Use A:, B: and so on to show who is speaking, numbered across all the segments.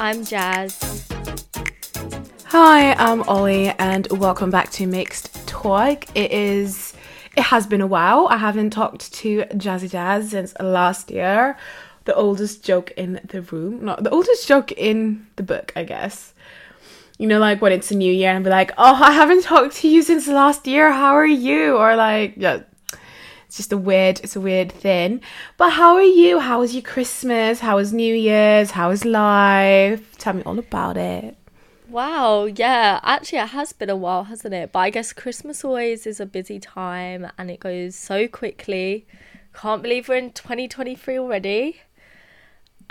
A: I'm Jaz.
B: Hi, I'm Olly, and welcome back to Mixed Talk. It is. It has been a while. I haven't talked to Jazzy Jaz since last year. The oldest joke in the room, not the oldest joke in the book, I guess. You know, like when it's a new year and be like, "Oh, I haven't talked to you since last year. How are you?" Or like, yeah, it's just a weird, it's a weird thing. But how are you? How was your Christmas? How was New Year's? How was life? Tell me all about it.
A: Wow, yeah, actually, it has been a while, hasn't it? But I guess Christmas always is a busy time and it goes so quickly. Can't believe we're in 2023 already.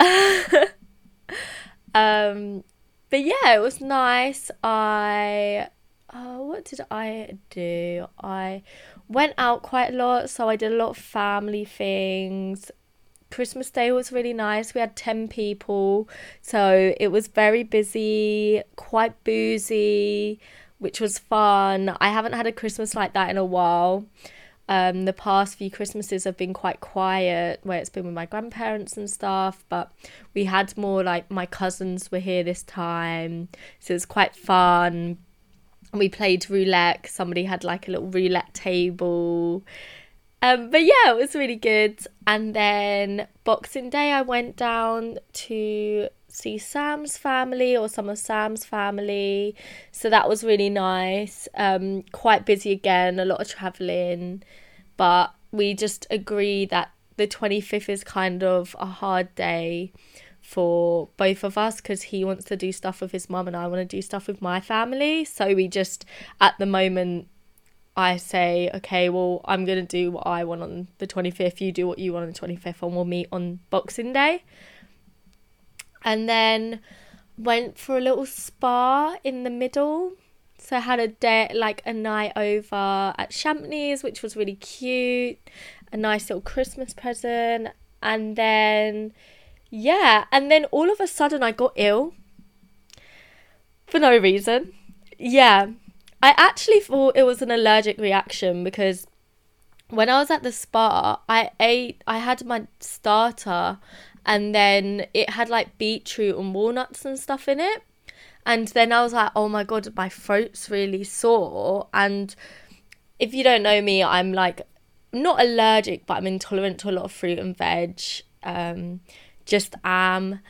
A: um, but yeah, it was nice. I, uh, what did I do? I went out quite a lot, so I did a lot of family things. Christmas Day was really nice. We had 10 people, so it was very busy, quite boozy, which was fun. I haven't had a Christmas like that in a while. Um, the past few Christmases have been quite quiet, where it's been with my grandparents and stuff, but we had more like my cousins were here this time, so it was quite fun. We played roulette. Somebody had like a little roulette table. Um, but yeah, it was really good. And then Boxing Day, I went down to see Sam's family or some of Sam's family. So that was really nice. Um, quite busy again, a lot of traveling. But we just agree that the 25th is kind of a hard day for both of us because he wants to do stuff with his mum and I want to do stuff with my family. So we just, at the moment, I say, okay, well, I'm going to do what I want on the 25th, you do what you want on the 25th, and we'll meet on Boxing Day. And then went for a little spa in the middle. So I had a day, like a night over at Champneys, which was really cute, a nice little Christmas present. And then, yeah, and then all of a sudden I got ill for no reason. Yeah, I actually thought it was an allergic reaction because when I was at the spa, I ate, I had my starter and then it had like beetroot and walnuts and stuff in it. And then I was like, oh my god, my throat's really sore. And if you don't know me, I'm like not allergic, but I'm intolerant to a lot of fruit and veg. Um, just am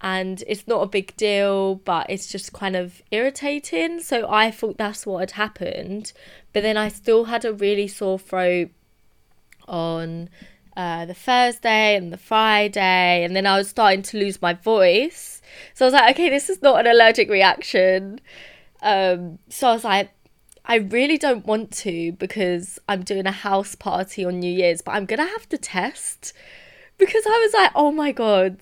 A: and it's not a big deal, but it's just kind of irritating. So I thought that's what had happened, but then I still had a really sore throat on uh, the Thursday and the Friday, and then I was starting to lose my voice. So I was like, okay, this is not an allergic reaction. Um, so I was like, I really don't want to because I'm doing a house party on New Year's, but I'm gonna have to test because I was like, oh my god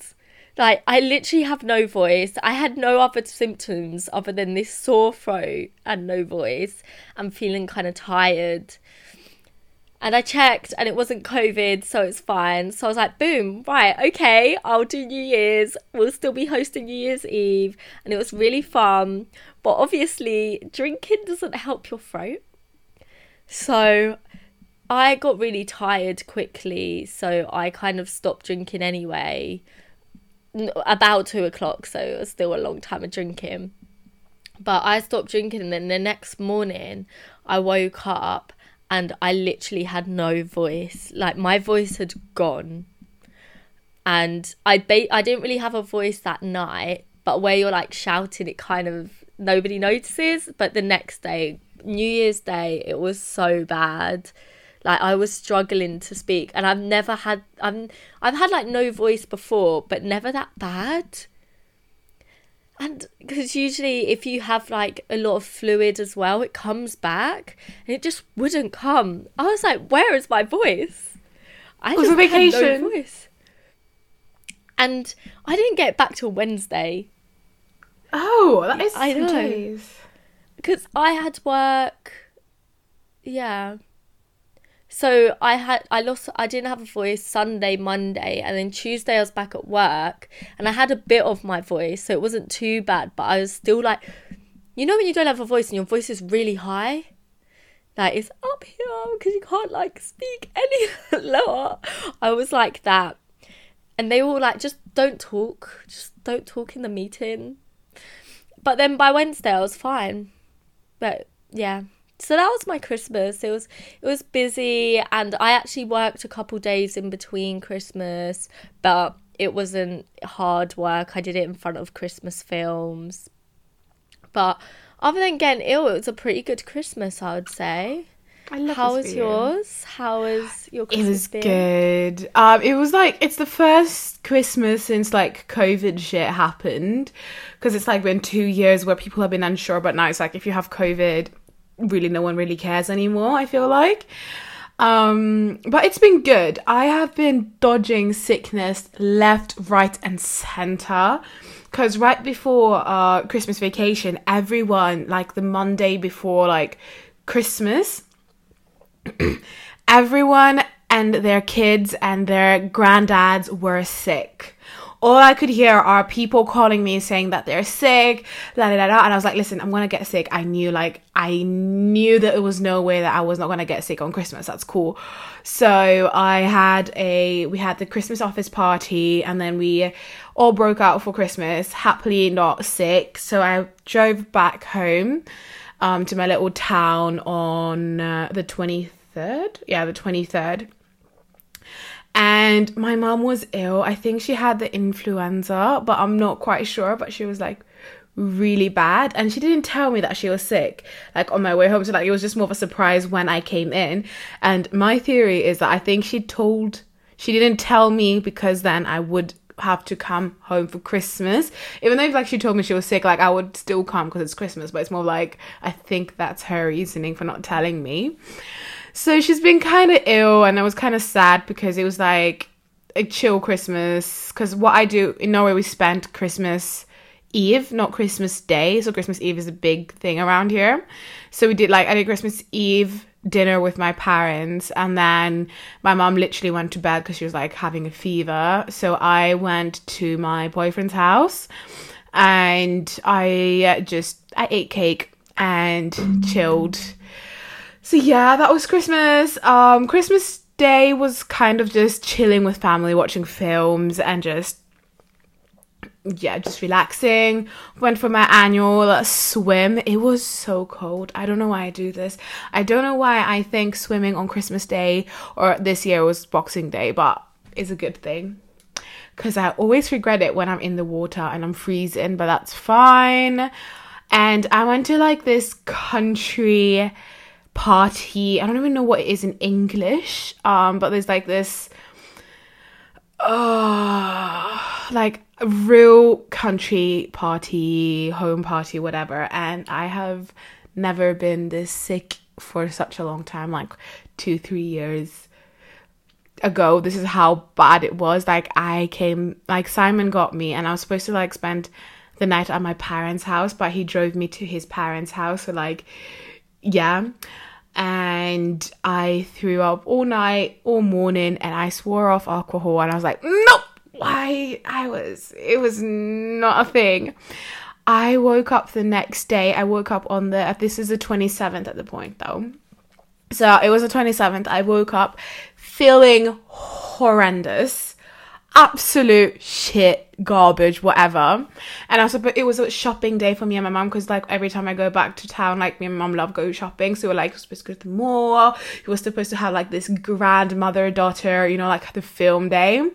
A: like, I literally have no voice. I had no other symptoms other than this sore throat and no voice. I'm feeling kind of tired. And I checked and it wasn't COVID, so it's fine. So I was like, boom, right, okay, I'll do New Year's. We'll still be hosting New Year's Eve. And it was really fun. But obviously, drinking doesn't help your throat. So I got really tired quickly. So I kind of stopped drinking anyway about two o'clock, so it was still a long time of drinking. But I stopped drinking, and then the next morning, I woke up and I literally had no voice. Like my voice had gone, and I ba- I didn't really have a voice that night. But where you're like shouting, it kind of nobody notices. But the next day, New Year's Day, it was so bad like I was struggling to speak and I've never had I'm I've had like no voice before but never that bad. And because usually if you have like a lot of fluid as well it comes back and it just wouldn't come. I was like where is my voice?
B: I was on vacation
A: no voice. And I didn't get back till Wednesday.
B: Oh that is I know.
A: because I had work yeah so I had I lost I didn't have a voice Sunday, Monday, and then Tuesday I was back at work and I had a bit of my voice, so it wasn't too bad, but I was still like you know when you don't have a voice and your voice is really high? Like it's up here because you can't like speak any lower. I was like that. And they were like, just don't talk. Just don't talk in the meeting. But then by Wednesday I was fine. But yeah. So that was my Christmas. It was it was busy and I actually worked a couple days in between Christmas, but it wasn't hard work. I did it in front of Christmas films. But other than getting ill, it was a pretty good Christmas, I would say.
B: I love
A: How was yours? How was your Christmas?
B: It
A: was
B: good. Um, it was like it's the first Christmas since like COVID shit happened, because it's like been two years where people have been unsure, but now it's like if you have COVID, really no one really cares anymore. I feel like. Um, but it's been good. I have been dodging sickness left, right, and center. Because right before uh, Christmas vacation, everyone, like the Monday before like Christmas, everyone and their kids and their granddads were sick. All I could hear are people calling me saying that they're sick, la la la, la. and I was like, "Listen, I'm gonna get sick." I knew, like, I knew that it was no way that I was not gonna get sick on Christmas. That's cool. So I had a, we had the Christmas office party, and then we all broke out for Christmas. Happily not sick, so I drove back home um, to my little town on uh, the 23rd. Yeah, the 23rd. And my mom was ill. I think she had the influenza, but I'm not quite sure. But she was like really bad. And she didn't tell me that she was sick, like on my way home. So, like, it was just more of a surprise when I came in. And my theory is that I think she told, she didn't tell me because then I would have to come home for Christmas. Even though like she told me she was sick, like I would still come because it's Christmas, but it's more like I think that's her reasoning for not telling me. So she's been kind of ill and I was kind of sad because it was like a chill Christmas cuz what I do in Norway we spent Christmas Eve, not Christmas Day. So Christmas Eve is a big thing around here. So we did like I did Christmas Eve dinner with my parents and then my mom literally went to bed because she was like having a fever. So I went to my boyfriend's house and I uh, just I ate cake and chilled. So yeah, that was Christmas. Um Christmas Day was kind of just chilling with family, watching films and just yeah, just relaxing. Went for my annual swim. It was so cold. I don't know why I do this. I don't know why I think swimming on Christmas Day or this year was Boxing Day, but it's a good thing. Because I always regret it when I'm in the water and I'm freezing, but that's fine. And I went to like this country party. I don't even know what it is in English. Um, but there's like this oh, like real country party, home party, whatever. And I have never been this sick for such a long time, like two, three years ago. This is how bad it was. Like I came, like Simon got me, and I was supposed to like spend the night at my parents' house, but he drove me to his parents' house. So like, yeah and I threw up all night, all morning, and I swore off alcohol. And I was like, nope, why? I was, it was not a thing. I woke up the next day. I woke up on the, this is the 27th at the point though. So it was the 27th. I woke up feeling horrendous absolute shit, garbage, whatever. And I was, it was a shopping day for me and my mum because like every time I go back to town, like me and my mum love go shopping. So we're like supposed to go to the mall. We were supposed to have like this grandmother daughter, you know, like the film day.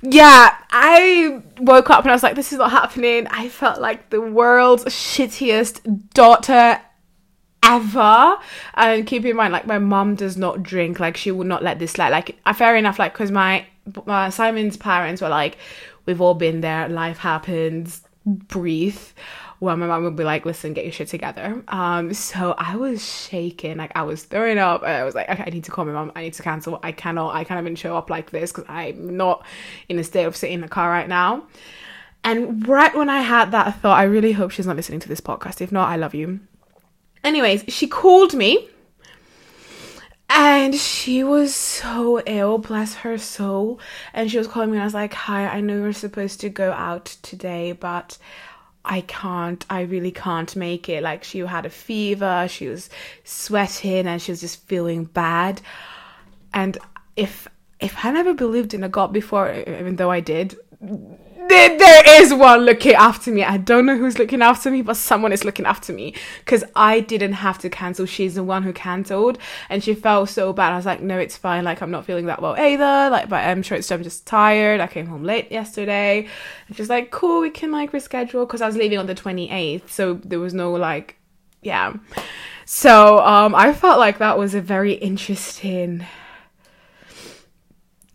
B: Yeah, I woke up and I was like, this is not happening. I felt like the world's shittiest daughter ever and keep in mind like my mum does not drink like she would not let this slide like fair enough like because my, my simon's parents were like we've all been there. Life happens. Breathe. Well my mom would be like listen get your shit together. Um so i was shaking. Like i was throwing up. I was like okay i need to call my mom. i need to cancel. I cannot i can't even show up like this because i'm not in a state of sitting in the car right now. And right when i had that thought i really hope she's not listening to this podcast. If not i love you. Anyways, she called me and she was so ill, bless her soul. And she was calling me, and I was like, Hi, I know you're supposed to go out today, but I can't, I really can't make it. Like, she had a fever, she was sweating, and she was just feeling bad. And if if I never believed in a God before, even though I did, there, there is one looking after me. I don't know who's looking after me, but someone is looking after me because I didn't have to cancel. She's the one who cancelled, and she felt so bad. I was like, no, it's fine. Like I'm not feeling that well either. Like, but I'm sure it's I'm just tired. I came home late yesterday. And she's like, cool, we can like reschedule because I was leaving on the 28th, so there was no like, yeah. So um, I felt like that was a very interesting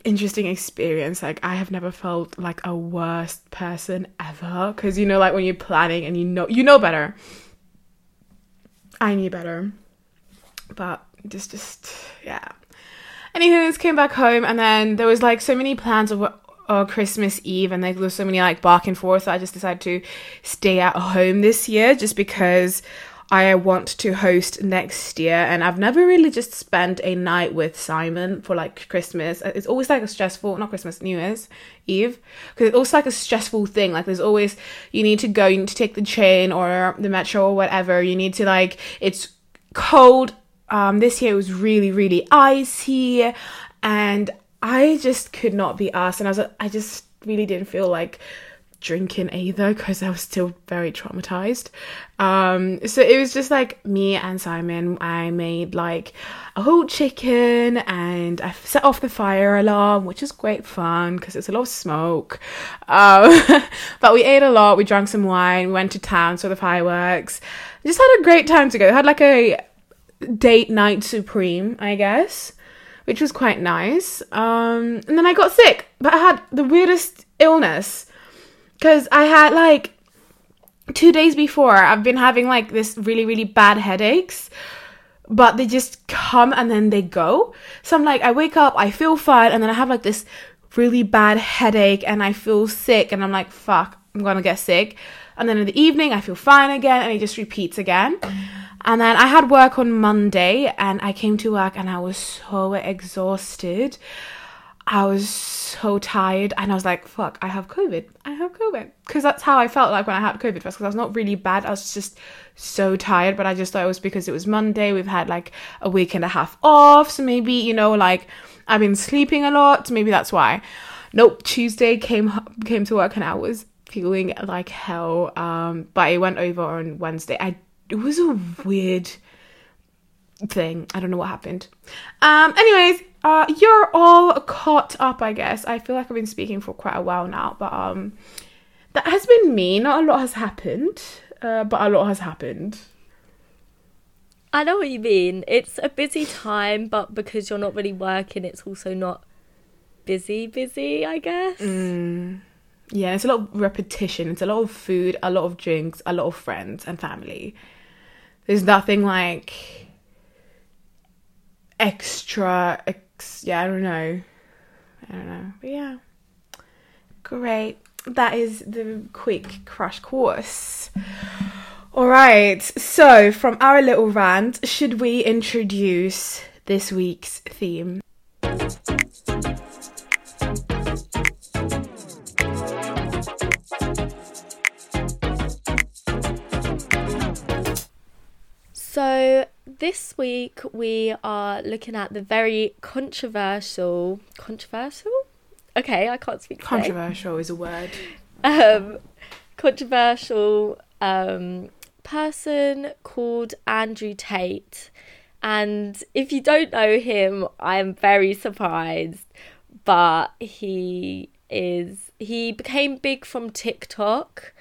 B: interesting experience. Like I have never felt like a worst person ever because you know, like when you're planning and you know you know better. I knew better, but just just yeah. Anyways, came back home and then there was like so many plans of uh, Christmas Eve and like, there was so many like back and forth. So I just decided to stay at home this year just because I want to host next year. And I've never really just spent a night with Simon for like Christmas. It's always like a stressful, not Christmas, New Year's Eve, because it's also like a stressful thing. Like there's always, you need to go, you need to take the train or the metro or whatever. You need to like, it's cold. Um, this year it was really, really icy. And I just could not be asked. And I was, like, I just really didn't feel like drinking either because I was still very traumatized. Um, so it was just like me and Simon. I made like a whole chicken and I set off the fire alarm, which is great fun because it's a lot of smoke. Um, but we ate a lot. We drank some wine. We went to town, saw the fireworks. Just had a great time together. Had like a date night supreme, I guess. Which was quite nice. Um, and then I got sick, but I had the weirdest illness because I had like two days before, I've been having like this really, really bad headaches, but they just come and then they go. So I'm like, I wake up, I feel fine, and then I have like this really bad headache and I feel sick, and I'm like, fuck, I'm gonna get sick. And then in the evening, I feel fine again, and it just repeats again. And then I had work on Monday, and I came to work and I was so exhausted. I was so tired and I was like, fuck, I have COVID. I have COVID. Because that's how I felt like when I had COVID first, because I was not really bad. I was just so tired, but I just thought it was because it was Monday. We've had like a week and a half off. So maybe, you know, like I've been sleeping a lot. So Maybe that's why. Nope. Tuesday came came to work and I was feeling like hell. Um, but it went over on Wednesday. I it was a weird thing. I don't know what happened. Um, anyways, uh, you're all caught up, I guess. I feel like I've been speaking for quite a while now, but um, that has been me. Not a lot has happened, uh, but a lot has happened.
A: I know what you mean. It's a busy time, but because you're not really working, it's also not busy, busy, I guess.
B: Mm. Yeah, it's a lot of repetition. It's a lot of food, a lot of drinks, a lot of friends and family. There's nothing like extra yeah, I don't know. I don't know. But yeah. Great. That is the quick crash course. All right. So, from our little rant, should we introduce this week's theme?
A: This week we are looking at the very controversial. Controversial? Okay, I can't speak.
B: Controversial today. is a word.
A: Um, controversial um, person called Andrew Tate. And if you don't know him, I'm very surprised. But he is he became big from TikTok.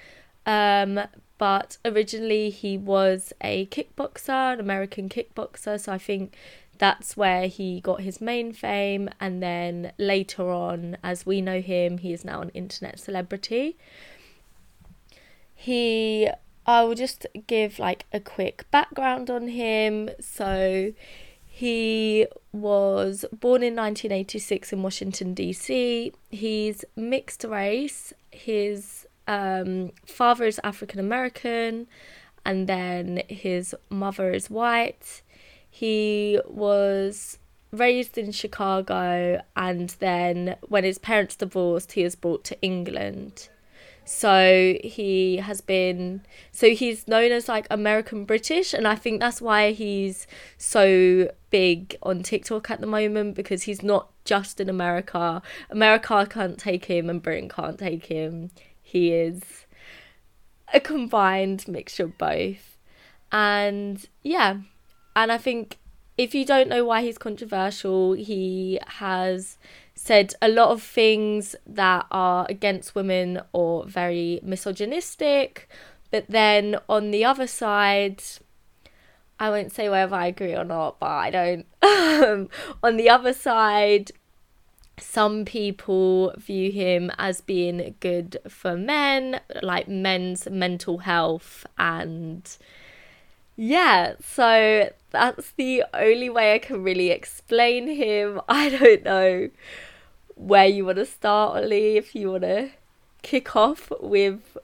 A: Um, but originally he was a kickboxer, an American kickboxer, so I think that's where he got his main fame. And then later on as we know him he is now an internet celebrity. He i will just give like a quick background on him. So he was born in 1986 in washington dc he's mixed race. His um, father is African American, and then his mother is white. He was raised in Chicago, and then when his parents divorced, he was brought to England. So he has been, so he's known as like American British, and I think that's why he's so big on TikTok at the moment because he's not just in America. America can't take him, and Britain can't take him. He is a combined mixture of both. And yeah, and I think if you don't know why he's controversial, he has said a lot of things that are against women or very misogynistic. But then on the other side, I won't say whether I agree or not, but I don't. Um, on the other side, some people view him as being good for men, like men's mental health and yeah, so that's the only way I can really explain him. I don't know where you want to start, Olly, if you want to kick off with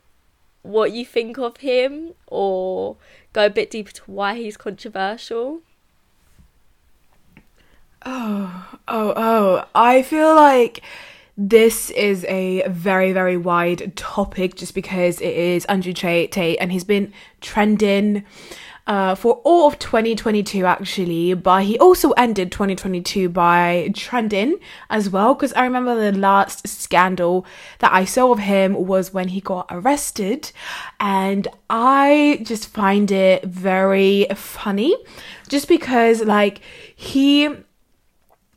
A: what you think of him or go a bit deeper to why he's controversial.
B: Oh, oh, oh. I feel like this is a very, very wide topic just because it is Andrew Tate and he's been trending uh, for all of 2022 actually, but he also ended 2022 by trending as well. Because I remember the last scandal that I saw of him was when he got arrested, and I just find it very funny, just because like he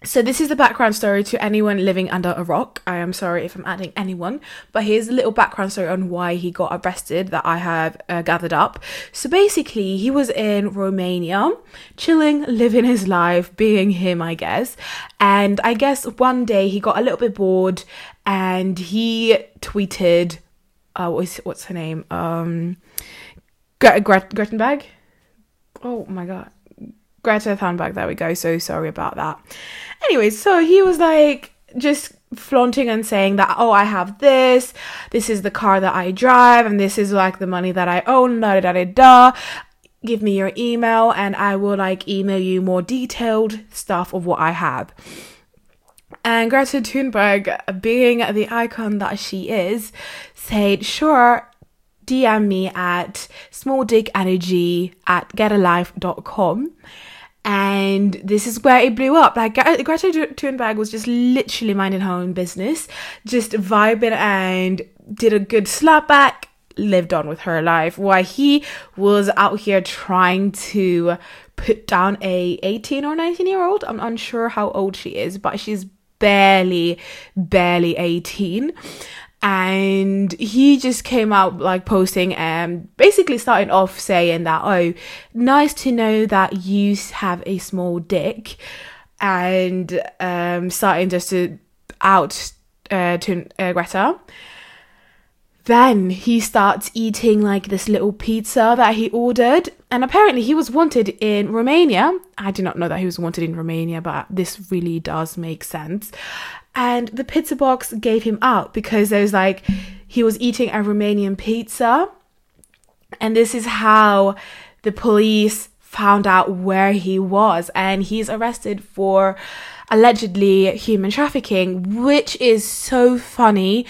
B: so this is the background story to anyone living under a rock. I am sorry if I'm adding anyone, but here's a little background story on why he got arrested that I have uh, gathered up. So basically, he was in Romania, chilling, living his life, being him, I guess. And I guess one day he got a little bit bored and he tweeted, uh, what's, what's her name? Um, Gre- Grettenberg? Oh my god. Greta Thunberg, there we go. So sorry about that. Anyway, so he was like just flaunting and saying that, oh, I have this, this is the car that I drive, and this is like the money that I own, da da da da. Give me your email, and I will like email you more detailed stuff of what I have. And Greta Thunberg, being the icon that she is, said, sure, DM me at smalldickenergy at getalife.com and this is where it blew up. Like Greta Thunberg was just literally minding her own business, just vibing and did a good slapback, lived on with her life. While he was out here trying to put down a 18 or 19 year old. I'm unsure how old she is, but she's barely, barely 18 and he just came out like posting and um, basically starting off saying that oh nice to know that you have a small dick. And um starting just to out uh, to uh, Greta. Then he starts eating like this little pizza that he ordered and apparently he was wanted in Romania. I did not know that he was wanted in Romania but this really does make sense. And the pizza box gave him out because there was like he was eating a Romanian pizza. And this is how the police found out where he was. And he's arrested for allegedly human trafficking which is so funny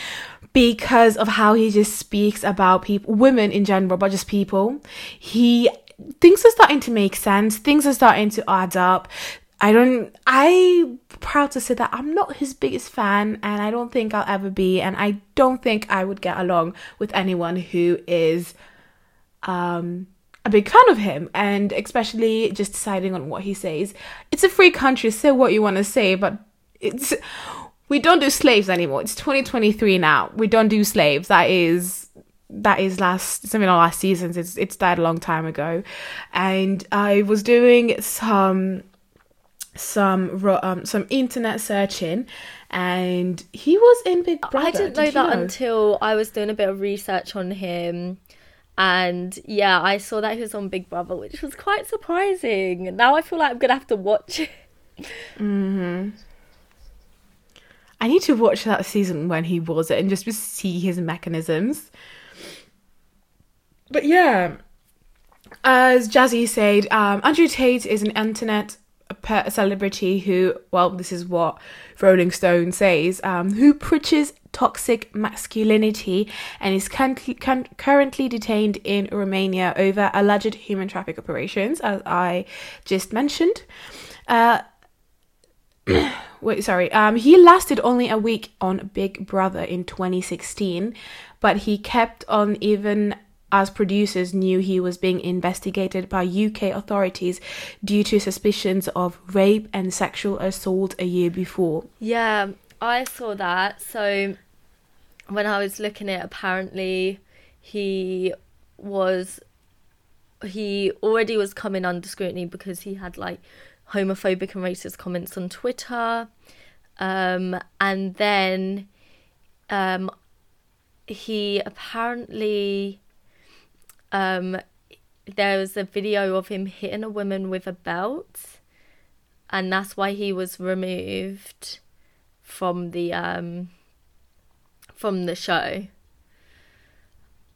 B: because of how he just speaks about people women in general but just people. He things are starting to make sense things are starting to add up I don't I proud to say that I'm not his biggest fan and I don't think I'll ever be and I don't think I would get along with anyone who is um a big fan of him and especially just deciding on what he says. It's a free country, say what you want to say, but it's we don't do slaves anymore. It's 2023 now. We don't do slaves. That is that is last something like last seasons. It's it's died a long time ago. And I was doing some some um, some internet searching and he was in Big Brother.
A: I didn't know Did that know? until I was doing a bit of research on him. And yeah, I saw that he was on Big Brother, which was quite surprising. Now I feel like I'm gonna have to watch it.
B: hmm I need to watch that season when he was it and just see his mechanisms. But yeah, as Jazzy said, um, Andrew Tate is an internet celebrity who, well, this is what Rolling Stone says, um, who preaches toxic masculinity and is currently detained in Romania over alleged human traffic operations, as I just mentioned. Uh, wait, sorry. Um, he lasted only a week on Big Brother in 2016, but he kept on even as producers knew he was being investigated by UK authorities due to suspicions of rape and sexual assault a year before.
A: Yeah, I saw that. So when I was looking at apparently he was he already was coming under scrutiny because he had like homophobic and racist comments on Twitter. Um, and then um, he apparently um, there was a video of him hitting a woman with a belt, and that's why he was removed from the um, from the show.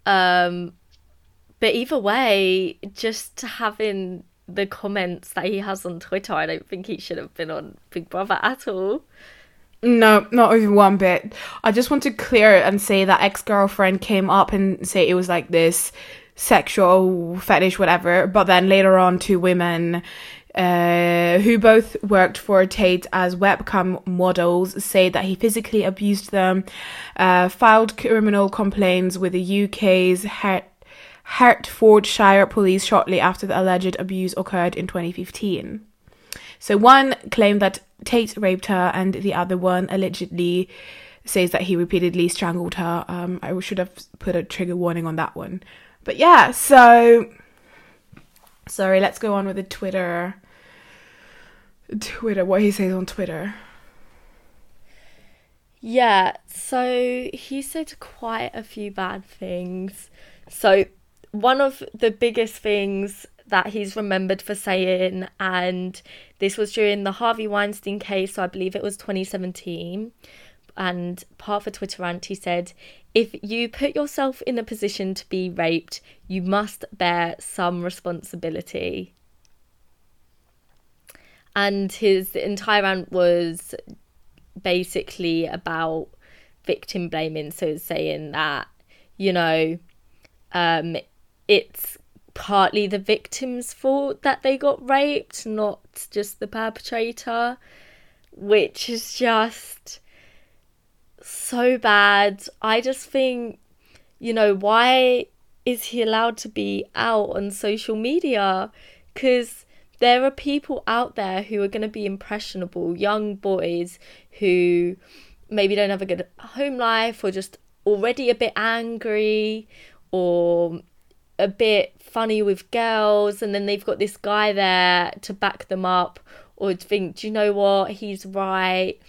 A: Um, but either way, just having the comments that he has on Twitter, I don't think he should have been on Big Brother at all.
B: No, not even one bit. I just want to clear it and say that ex girlfriend came up and say it was like this sexual fetish, whatever. But then later on, two women uh, who both worked for Tate as webcam models say that he physically abused them, uh, filed criminal complaints with the UK's Hertfordshire police shortly after the alleged abuse occurred in 2015. So one claimed that Tate raped her, and the other one allegedly says that he repeatedly strangled her. Um, I should have put a trigger warning on that one. But yeah, so sorry, let's go on with the Twitter. Twitter, what he says on Twitter.
A: Yeah, so he said quite a few bad things. So one of the biggest things that he's remembered for saying, and this was during the Harvey Weinstein case, so I believe it was 2017. And part of a Twitter rant, he said, If you put yourself in a position to be raped, you must bear some responsibility. And his entire rant was basically about victim blaming. So saying that, you know, um, it's partly the victim's fault that they got raped, not just the perpetrator, which is just so bad. I just think, you know, why is he allowed to be out on social media? Because there are people out there who are going to be impressionable, young boys who maybe don't have a good home life or just already a bit angry or a bit funny with girls and then they've got this guy there to back them up or think do you know what he's right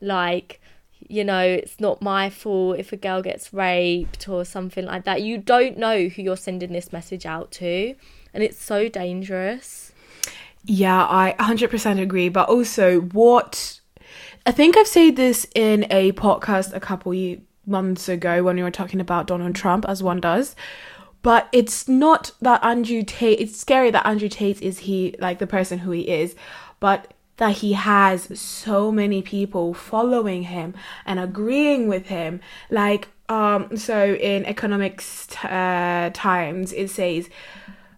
A: like you know it's not my fault if a girl gets raped or something like that. You don't know who you're sending this message out to and it's so dangerous.
B: Yeah i 100% agree but also what i think i've said this in a podcast a couple months ago when we were talking about donald trump as one does but it's not that Andrew Tate, it's scary that Andrew Tate is he, like the person who he is, but that he has so many people following him and agreeing with him. Like, um, so in Economics uh, Times, it says,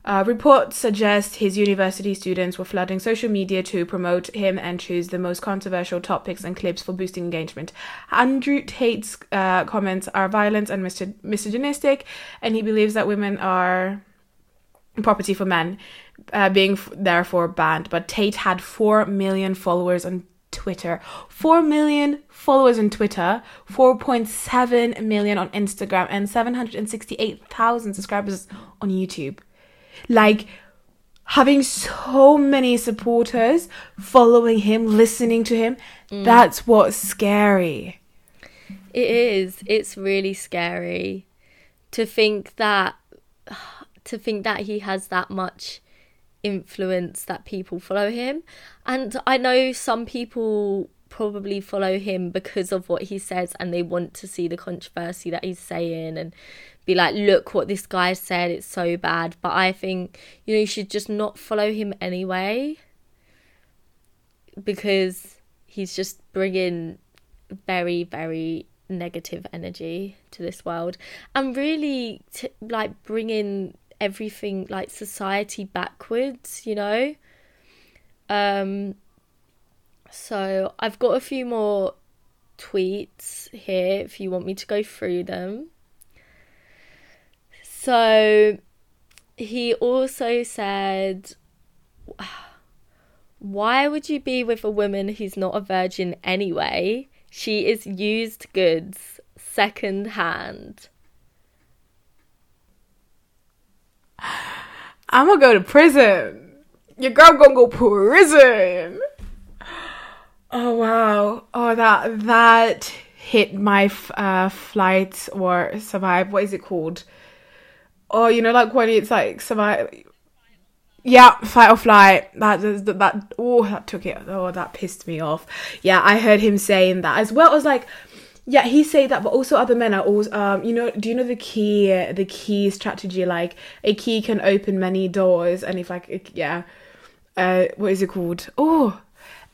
B: uh, reports suggest his university students were flooding social media to promote him and choose the most controversial topics and clips for boosting engagement. Andrew Tate's uh, comments are violent and misogynistic, and he believes that women are property for men, uh, being f- therefore banned. But Tate had 4 million followers on Twitter. 4 million followers on Twitter, 4.7 million on Instagram, and 768,000 subscribers on YouTube. Like having so many supporters following him, listening to him, mm. that's what's scary.
A: It is. It's really scary to think that to think that he has that much influence that people follow him. And I know some people probably follow him because of what he says and they want to see the controversy that he's saying and be like, look what this guy said, it's so bad. But I think, you know, you should just not follow him anyway. because he's just bringing very very negative energy to this world and really t- like bringing everything like society backwards you know? Um so i've got a few more tweets here if you want me to go through them. So he also said why would you be with a woman who's not a virgin anyway? She is used goods, second hand.
B: I'm gonna go to prison. Your girl gonna go prison. Oh wow! Oh that that hit my uh, flight or survive. What is it called? Oh, you know, like when it's like survive. Yeah, fight or flight. That that, that oh that took it. Oh, that pissed me off. Yeah, I heard him saying that as well as like. Yeah, he said that, but also other men are always, um, you know, do you know the key, the key strategy? Like a key can open many doors, and if like, yeah, uh, what is it called? Oh,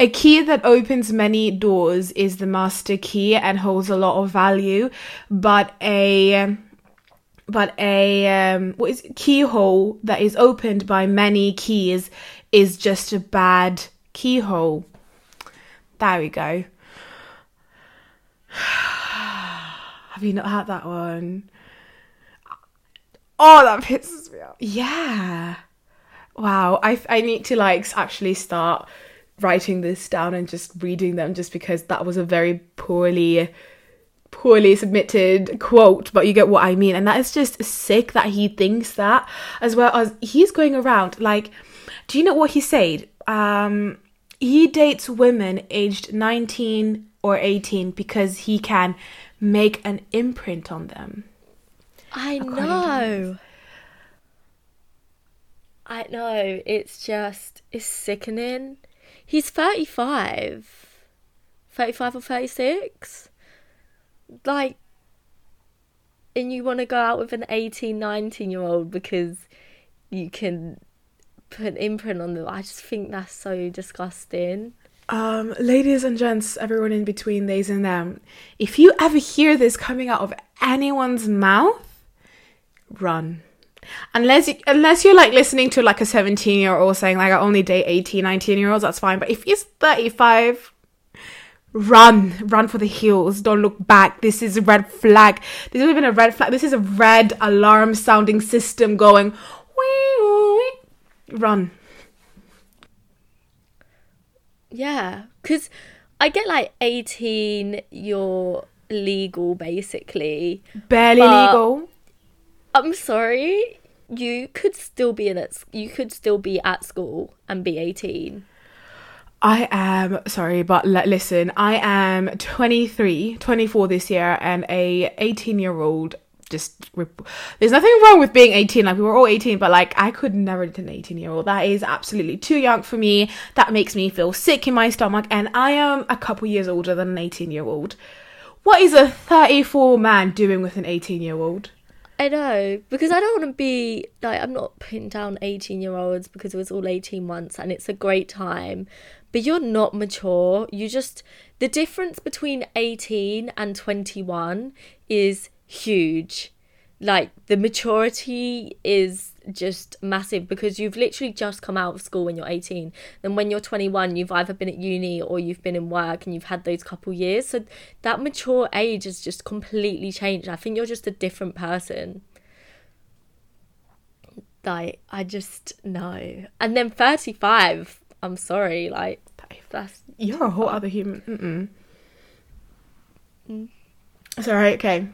B: a key that opens many doors is the master key and holds a lot of value, but a but a um, what is it? keyhole that is opened by many keys is just a bad keyhole. There we go. Have you not had that one? Oh, that pisses me off. Yeah. Wow. I I need to like actually start writing this down and just reading them just because that was a very poorly poorly submitted quote, but you get what I mean. And that is just sick that he thinks that, as well as he's going around like, do you know what he said? Um, he dates women aged 19 or 18 because he can make an imprint on them.
A: I know. I know. It's just, it's sickening. He's 35. 35 or 36? like and you want to go out with an 18 19 year old because you can put an imprint on them i just think that's so disgusting
B: um ladies and gents everyone in between these and them if you ever hear this coming out of anyone's mouth run. Unless you, unless you're like listening to like a 17 year old saying like i only date 18 19 year olds that's fine. But if he's 35 run. Run for the hills. Don't look back. This is a red flag. This isn't even a red flag. This is a red alarm sounding system going run
A: yeah because i get like 18 you're legal basically
B: barely legal
A: i'm sorry you could still be in it you could still be at school and be 18
B: I am sorry, but l- listen, I am 23, 24 this year, and a 18 year old. Just there's nothing wrong with being 18. Like we were all 18, but like I could never date an 18 year old. That is absolutely too young for me. That makes me feel sick in my stomach, and I am a couple years older than an 18 year old. What is a 34 man doing with an 18 year old?
A: I know because I don't want to be like I'm not putting down 18 year olds because it was all 18 once and it's a great time but you're not mature. You just, the difference between 18 and 21 is huge. Like, the maturity is just massive because you've literally just come out of school when you're 18. Then when you're 21, you've either been at uni or you've been in work and you've had those couple years. So that mature age has just completely changed. I think you're just a different person like I just know. And then 35, I'm sorry, like that's
B: you're a whole other human. Mm-mm. Mm. It's all right. Okay.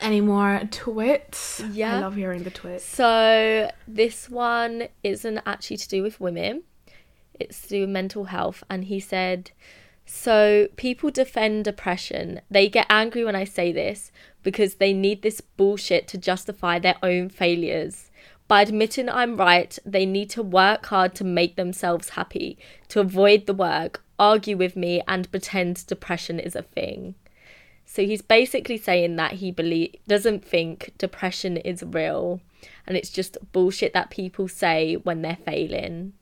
B: Any more twits?
A: Yeah,
B: I love hearing the twits.
A: So this one isn't actually to do with women. It's to do with mental health, and he said. So, people defend depression. They get angry when I say this because they need this bullshit to justify their own failures. By admitting I'm right, they need to work hard to make themselves happy, to avoid the work, argue with me, and pretend depression is a thing. So he's basically saying that he believe doesn't think depression is real and it's just bullshit that people say when they're failing.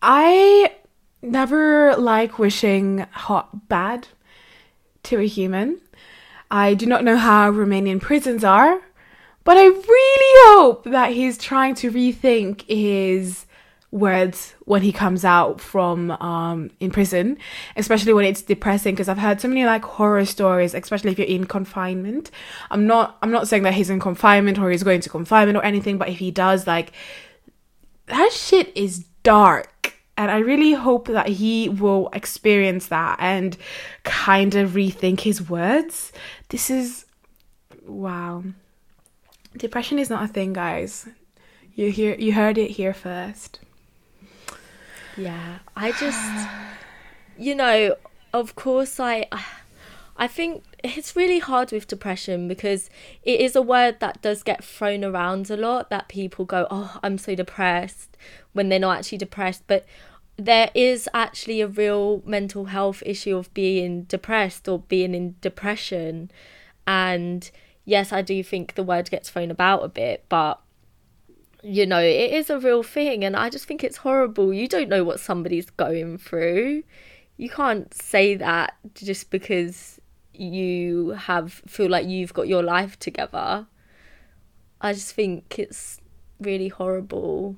B: I never like wishing hot bad to a human. I do not know how Romanian prisons are, but I really hope that he's trying to rethink his words when he comes out from um in prison especially when it's depressing because i've heard so many like horror stories especially if you're in confinement. I'm not i'm not saying that he's in confinement or he's going to confinement or anything but if he does like that shit is dark. And i really hope that he will experience that and kind of rethink his words. This is wow. Depression is not a thing guys. You hear you heard it here first
A: Yeah, I just, you know, of course, I, I think it's really hard with depression because it is a word that does get thrown around a lot. That people go, "Oh, I'm so depressed," when they're not actually depressed, but there is actually a real mental health issue of being depressed or being in depression, and yes, I do think the word gets thrown about a bit, but you know, it is a real thing. And I just think it's horrible. You don't know what somebody's going through. You can't say that just because you have feel like you've got your life together. I just think it's really horrible.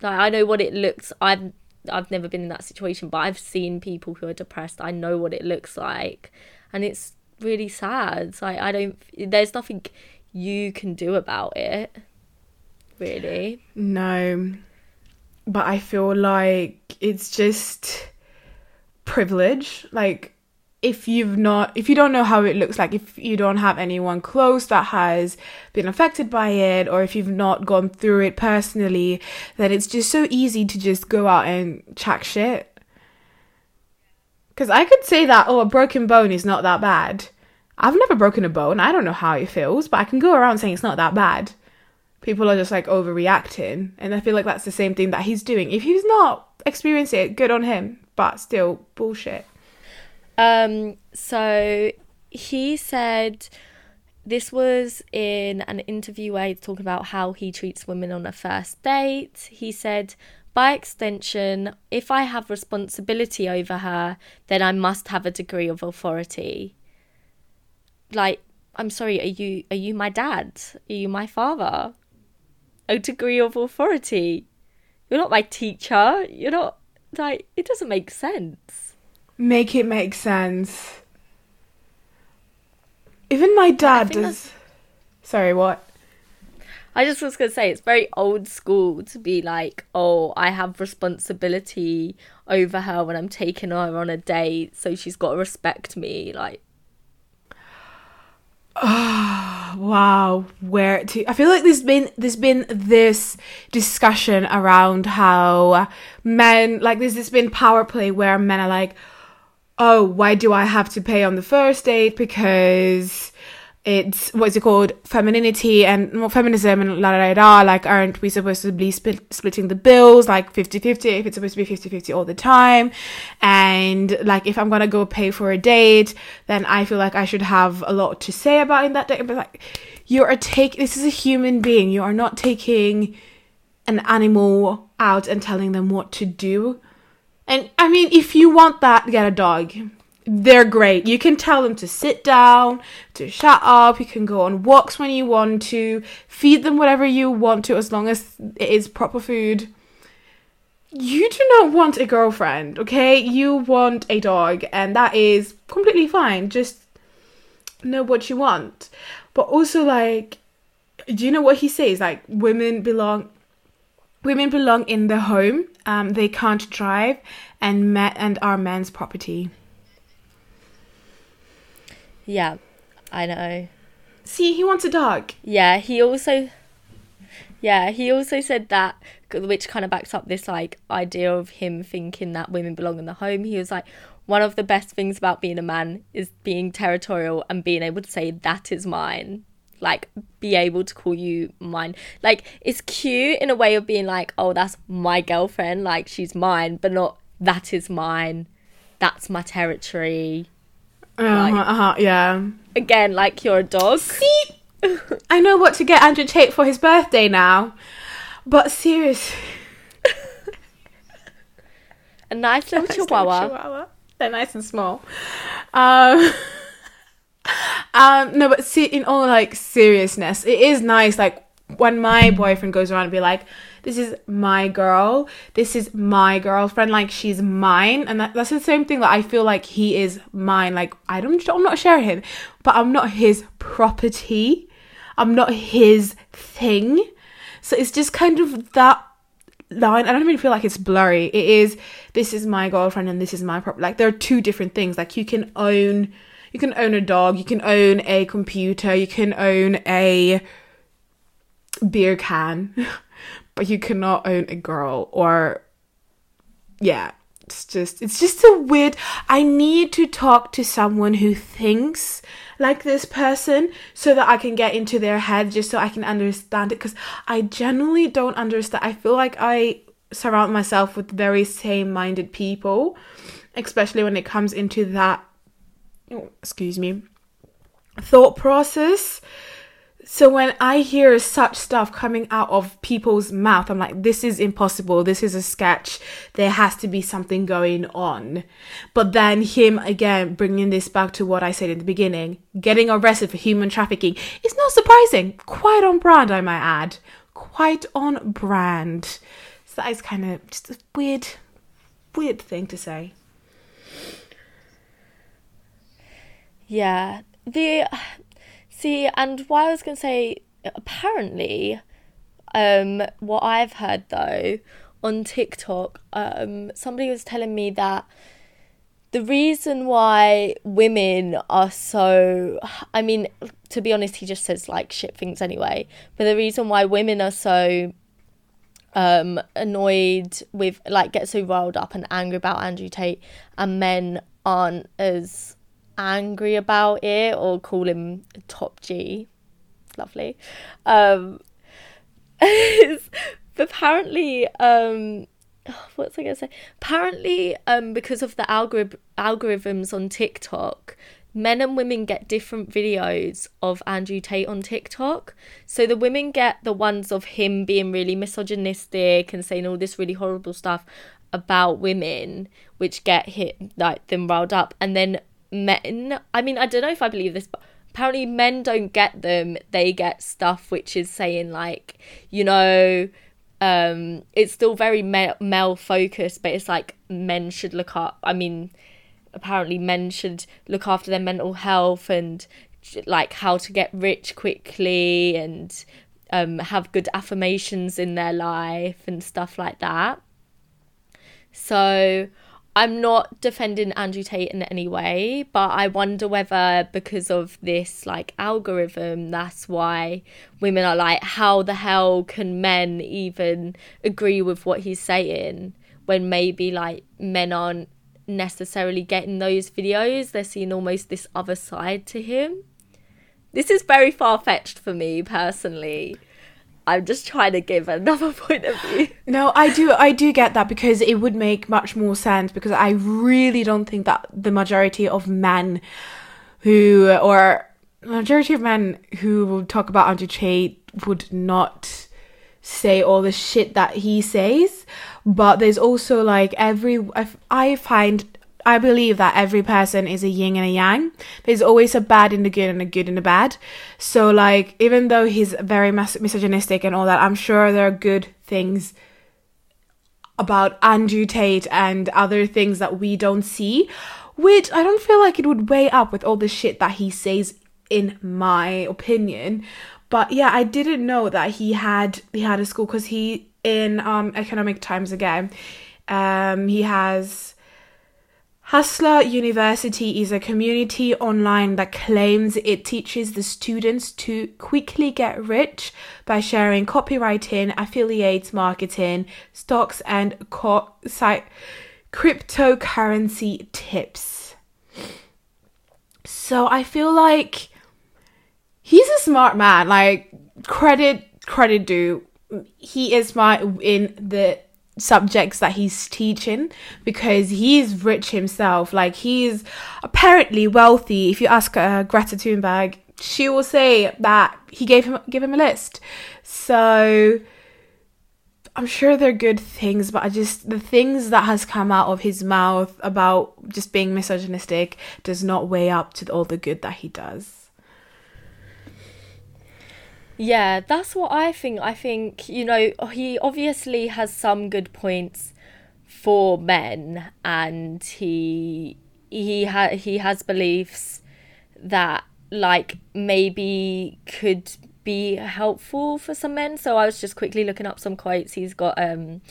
A: Like I know what it looks I've I've never been in that situation, but I've seen people who are depressed. I know what it looks like. And it's really sad. Like I don't there's nothing you can do about it really.
B: No, but I feel like it's just privilege. Like, if you've not, if you don't know how it looks like, if you don't have anyone close that has been affected by it, or if you've not gone through it personally, then it's just so easy to just go out and chat shit. Because I could say that, oh, a broken bone is not that bad. I've never broken a bone. I don't know how it feels, but I can go around saying it's not that bad people are just like overreacting. And I feel like that's the same thing that he's doing. If he's not experiencing it, good on him, but still bullshit.
A: Um, so he said this was in an interview where he's talking about how he treats women on a first date. He said, by extension, if I have responsibility over her, then I must have a degree of authority. Like, I'm sorry, are you are you my dad? Are you my father? A degree of authority. You're not my teacher. You're not like it doesn't make sense.
B: Make it make sense. Even my dad does. Sorry, what?
A: I just was gonna say it's very old school to be like, oh, I have responsibility over her when I'm taking her on a date, so she's got to respect me. Like,
B: Oh, wow, where to? I feel like there's been there's been this discussion around how men like there's this been power play where men are like, oh, why do I have to pay on the first date because it's what's it called? Femininity and feminism and la la la like aren't we supposed to be split, splitting the bills? Like 50-50 if it's supposed to be 50-50 all the time. And like if i'm gonna go pay for a date then i feel like i should have a lot to say about in that date but like you are take this is a human being. You are not taking an animal out and telling them what to do. And i mean if you want that get a dog they're great. You can tell them to sit down, to shut up. You can go on walks when you want to, feed them whatever you want to, as long as it is proper food. You do not want a girlfriend, okay? You want a dog, and that is completely fine. Just know what you want. But also, like, do you know what he says? Like, women belong. Women belong in the home. Um, they can't drive, and men and are men's property.
A: Yeah, I know.
B: See, he wants a dog.
A: Yeah, he also Yeah, he also said that which kind of backs up this like idea of him thinking that women belong in the home. He was like one of the best things about being a man is being territorial and being able to say that is mine. Like be able to call you mine. Like it's cute in a way of being like, "Oh, that's my girlfriend, like she's mine," but not that is mine. That's my territory
B: uh-huh, like, uh-huh, yeah.
A: Again, like you're a dog.
B: See, I know what to get Andrew Tate for his birthday now. But seriously.
A: a nice little
B: Nice little
A: chihuahua.
B: chihuahua. They're nice and small. Um, um, no, but see, in all like seriousness, it is nice. Like when my boyfriend goes around and be like, "This is my girl. This is my girlfriend. Like she's mine," and that, that's the same thing that I feel like he is mine. Like I don't, I'm not sharing him, but I'm not his property. I'm not his thing. So it's just kind of that line. I don't even feel like it's blurry. It is. This is my girlfriend and this is my property. Like there are two different things. Like you can own, you can own a dog. You can own a computer. You can own a beer can, but you cannot own a girl or yeah. It's just it's just a weird I need to talk to someone who thinks like this person so that I can get into their head just so I can understand it because I generally don't understand. I feel like I surround myself with very same minded people, especially when it comes into that, excuse me, thought process. So when I hear such stuff coming out of people's mouth, I'm like, this is impossible. This is a sketch. There has to be something going on. But then him again bringing this back to what I said in the beginning, getting arrested for human trafficking is not surprising. Quite on brand, I might add. Quite on brand. So that is kind of just a weird, weird thing to say.
A: Yeah. The see, and why I was gonna say, apparently, um, what I've heard though on TikTok, um, somebody was telling me that the reason why women are so I mean, to be honest, he just says like shit things anyway. But the reason why women are so um annoyed with like get so riled up and angry about Andrew Tate and men aren't as angry about it or call him top G. Lovely. Um apparently um what's I gonna say? Apparently, um, because of the algorith- algorithms on TikTok, men and women get different videos of Andrew Tate on TikTok. So the women get the ones of him being really misogynistic and saying all this really horrible stuff about women, which get hit like them riled up, and then men. I mean, I don't know if I believe this, but apparently men don't get them. They get stuff which is saying like, you know um it's still very ma- male focused but it's like men should look up i mean apparently men should look after their mental health and like how to get rich quickly and um have good affirmations in their life and stuff like that so I'm not defending Andrew Tate in any way, but I wonder whether because of this like algorithm, that's why women are like, how the hell can men even agree with what he's saying when maybe like men aren't necessarily getting those videos? They're seeing almost this other side to him. This is very far fetched for me personally. I'm just trying to give another point of view.
B: No, I do I do get that because it would make much more sense because I really don't think that the majority of men who or majority of men who will talk about Andrew Tate would not say all the shit that he says. But there's also like every I, I find I believe that every person is a yin and a yang. There's always a bad in the good and a good in the bad. So like even though he's very mis- misogynistic and all that, I'm sure there are good things about Andrew Tate and other things that we don't see, which I don't feel like it would weigh up with all the shit that he says in my opinion. But yeah, I didn't know that he had he had a school because he in um economic times again, um he has Hustler University is a community online that claims it teaches the students to quickly get rich by sharing copywriting, affiliates marketing, stocks, and co- site cryptocurrency tips. So I feel like he's a smart man. Like credit, credit due. He is smart in the subjects that he's teaching because he's rich himself. Like he's apparently wealthy. If you ask uh, Greta Thunberg, she will say that he gave him give him a list. So I'm sure they're good things, but I just the things that has come out of his mouth about just being misogynistic does not weigh up to all the good that he does.
A: Yeah, that's what I think. I think, you know, he obviously has some good points for men and he he ha- he has beliefs that like maybe could be helpful for some men. So I was just quickly looking up some quotes. He's got um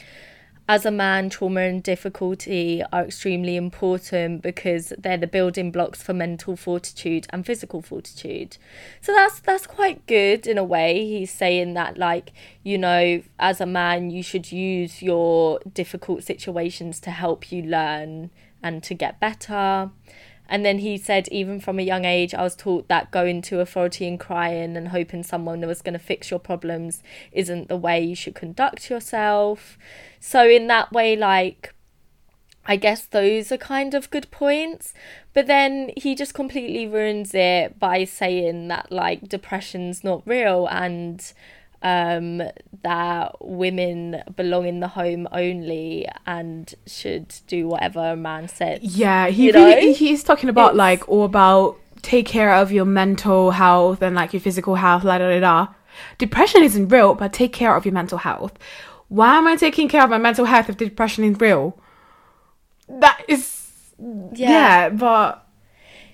A: as a man, trauma and difficulty are extremely important because they're the building blocks for mental fortitude and physical fortitude. So that's that's quite good in a way. He's saying that like, you know, as a man you should use your difficult situations to help you learn and to get better. And then he said, even from a young age, I was taught that going to authority and crying and hoping someone was going to fix your problems isn't the way you should conduct yourself. So, in that way, like, I guess those are kind of good points. But then he just completely ruins it by saying that, like, depression's not real and um, that women belong in the home only and should do whatever a man says.
B: Yeah, he really know? he's talking about it's... like all about take care of your mental health and like your physical health, la da da da. Depression isn't real, but take care of your mental health. Why am I taking care of my mental health if depression is real? That is yeah, yeah but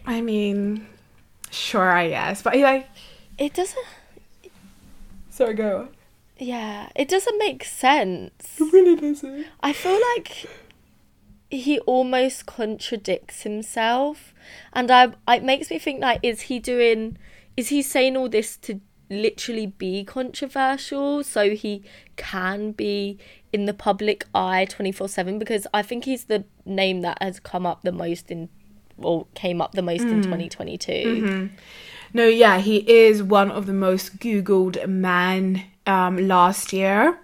B: I mean, sure, I guess, but like
A: it doesn't
B: Sorry, go on.
A: Yeah, it doesn't make sense.
B: It really doesn't.
A: I feel like he almost contradicts himself, and I it makes me think like, is he doing? Is he saying all this to literally be controversial so he can be in the public eye 24/7 because I think he's the name that has come up the most in or came up the most mm. in 2022.
B: Mm-hmm. No, yeah, he is one of the most Googled men um, last year.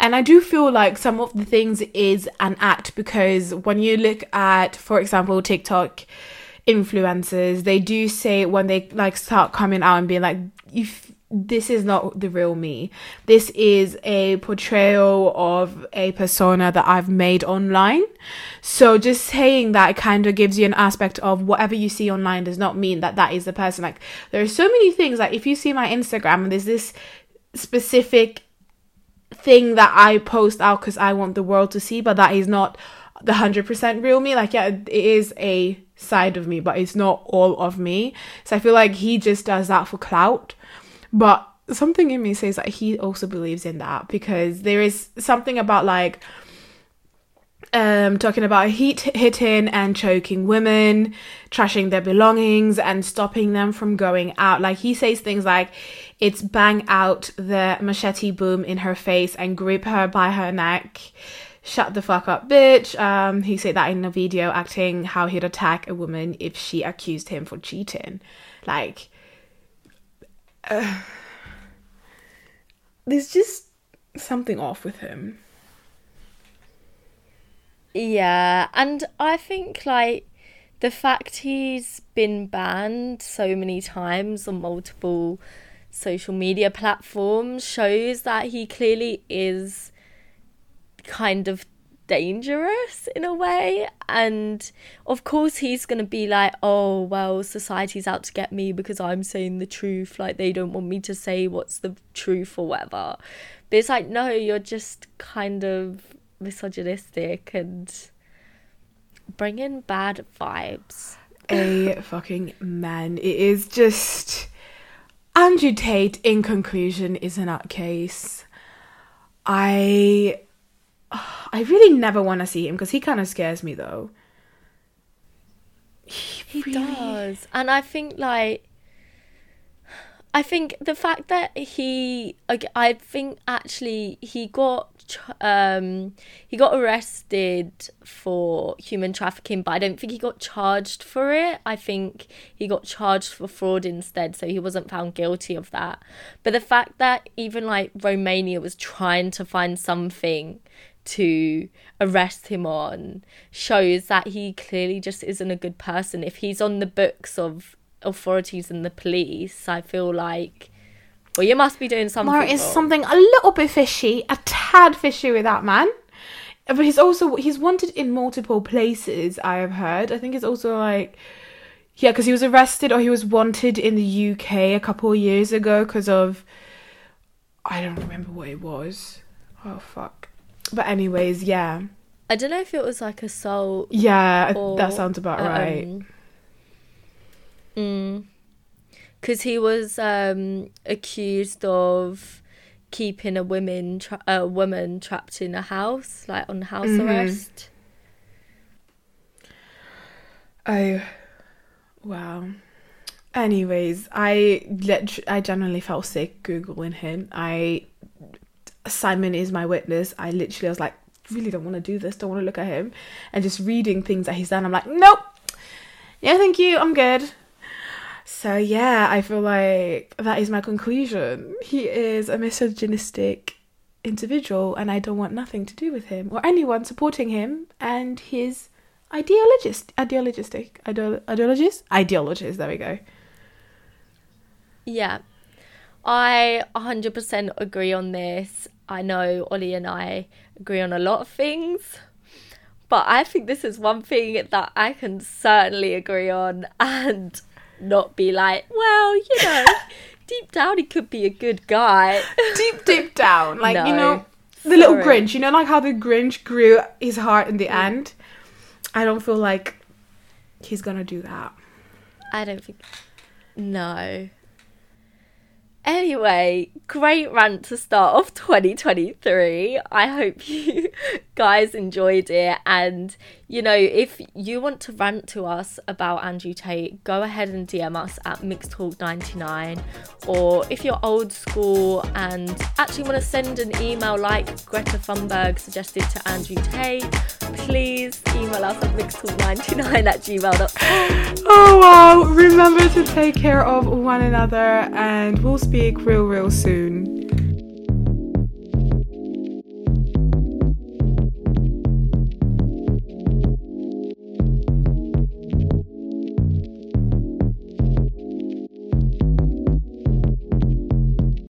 B: And I do feel like some of the things is an act because when you look at, for example, TikTok influencers, they do say when they like start coming out and being like, if this is not the real me. This is a portrayal of a persona that I've made online. So just saying that kind of gives you an aspect of whatever you see online does not mean that that is the person. Like there are so many things like if you see my Instagram there's this specific thing that I post out because I want the world to see, but that is not the 100% real me. Like yeah, it is a side of me, but it's not all of me. So I feel like he just does that for clout but something in me says that he also believes in that because there is something about like um talking about heat hitting and choking women trashing their belongings and stopping them from going out. Like he says things like it's bang out the machete boom in her face and grip her by her neck. Shut the fuck up bitch. Um he said that in a video acting how he'd attack a woman if she accused him for cheating. Like uh, there's just something off with him.
A: Yeah, and I think like the fact he's been banned so many times on multiple social media platforms shows that he clearly is kind of dangerous in a way. And of course he's going to be like oh well society's out to get me because i'm saying the truth. Like they don't want me to say what's the truth or whatever. But it's like no you're just kind of misogynistic and bringing bad vibes.
B: A fucking man. It is just andrew tate in conclusion is a nutcase. I I really never want to see him because he kind of scares me though.
A: He, he really... does, and I think like. I think the fact that he, I think actually he got um he got arrested for human trafficking but i don't think he got charged for it i think he got charged for fraud instead so he wasn't found guilty of that but the fact that even like romania was trying to find something to arrest him on shows that he clearly just isn't a good person. If he's on the books of authorities and the police, I feel like Well, you must be doing something.
B: There is something a little bit fishy, a tad fishy with that man. But he's also he's wanted in multiple places. I have heard. I think it's also like yeah, because he was arrested or he was wanted in the UK a couple of years ago because of I don't remember what it was. Oh fuck. But anyways, yeah,
A: I don't know if it was like a assault.
B: yeah,
A: Or,
B: that sounds about right.
A: um, Mm. Because he was um, accused of keeping a woman tra- a woman trapped in a house, like on house
B: Mhm.
A: arrest.
B: Oh, wow. Anyways, I lit- I generally felt sick googling him. I Simon is my witness. I literally was like, really don't want to do this. Don't want to look at him, and just reading things that he's done. I'm like, nope. Yeah, thank you. I'm good. So yeah, I feel like that is my conclusion. He is a misogynistic individual, and I don't want nothing to do with him or anyone supporting him and his ideologist, ideologistic, ideolo- ideologist, ideologist. There we go.
A: Yeah. I 100% agree on this. I know Olly and I agree on a lot of things, but I think this is one thing that I can certainly agree on and not be like, well, you know, deep down he could be a good guy.
B: Deep, deep down, like you know, the little Grinch. You know, like how the Grinch grew his heart in the mm. end. I don't feel like he's gonna do that.
A: I don't think. No. Anyway, great rant to start off 2023. I hope you guys enjoyed it. And, you know, if you want to rant to us about Andrew Tate, go ahead and DM us at MixedTalk99. Or if you're old school and actually want to send an email like Greta Thunberg suggested to Andrew Tate, please email us at MixedTalk99 at gmail.com.
B: Oh wow! Remember to take care of one another, and we'll speak real, real soon.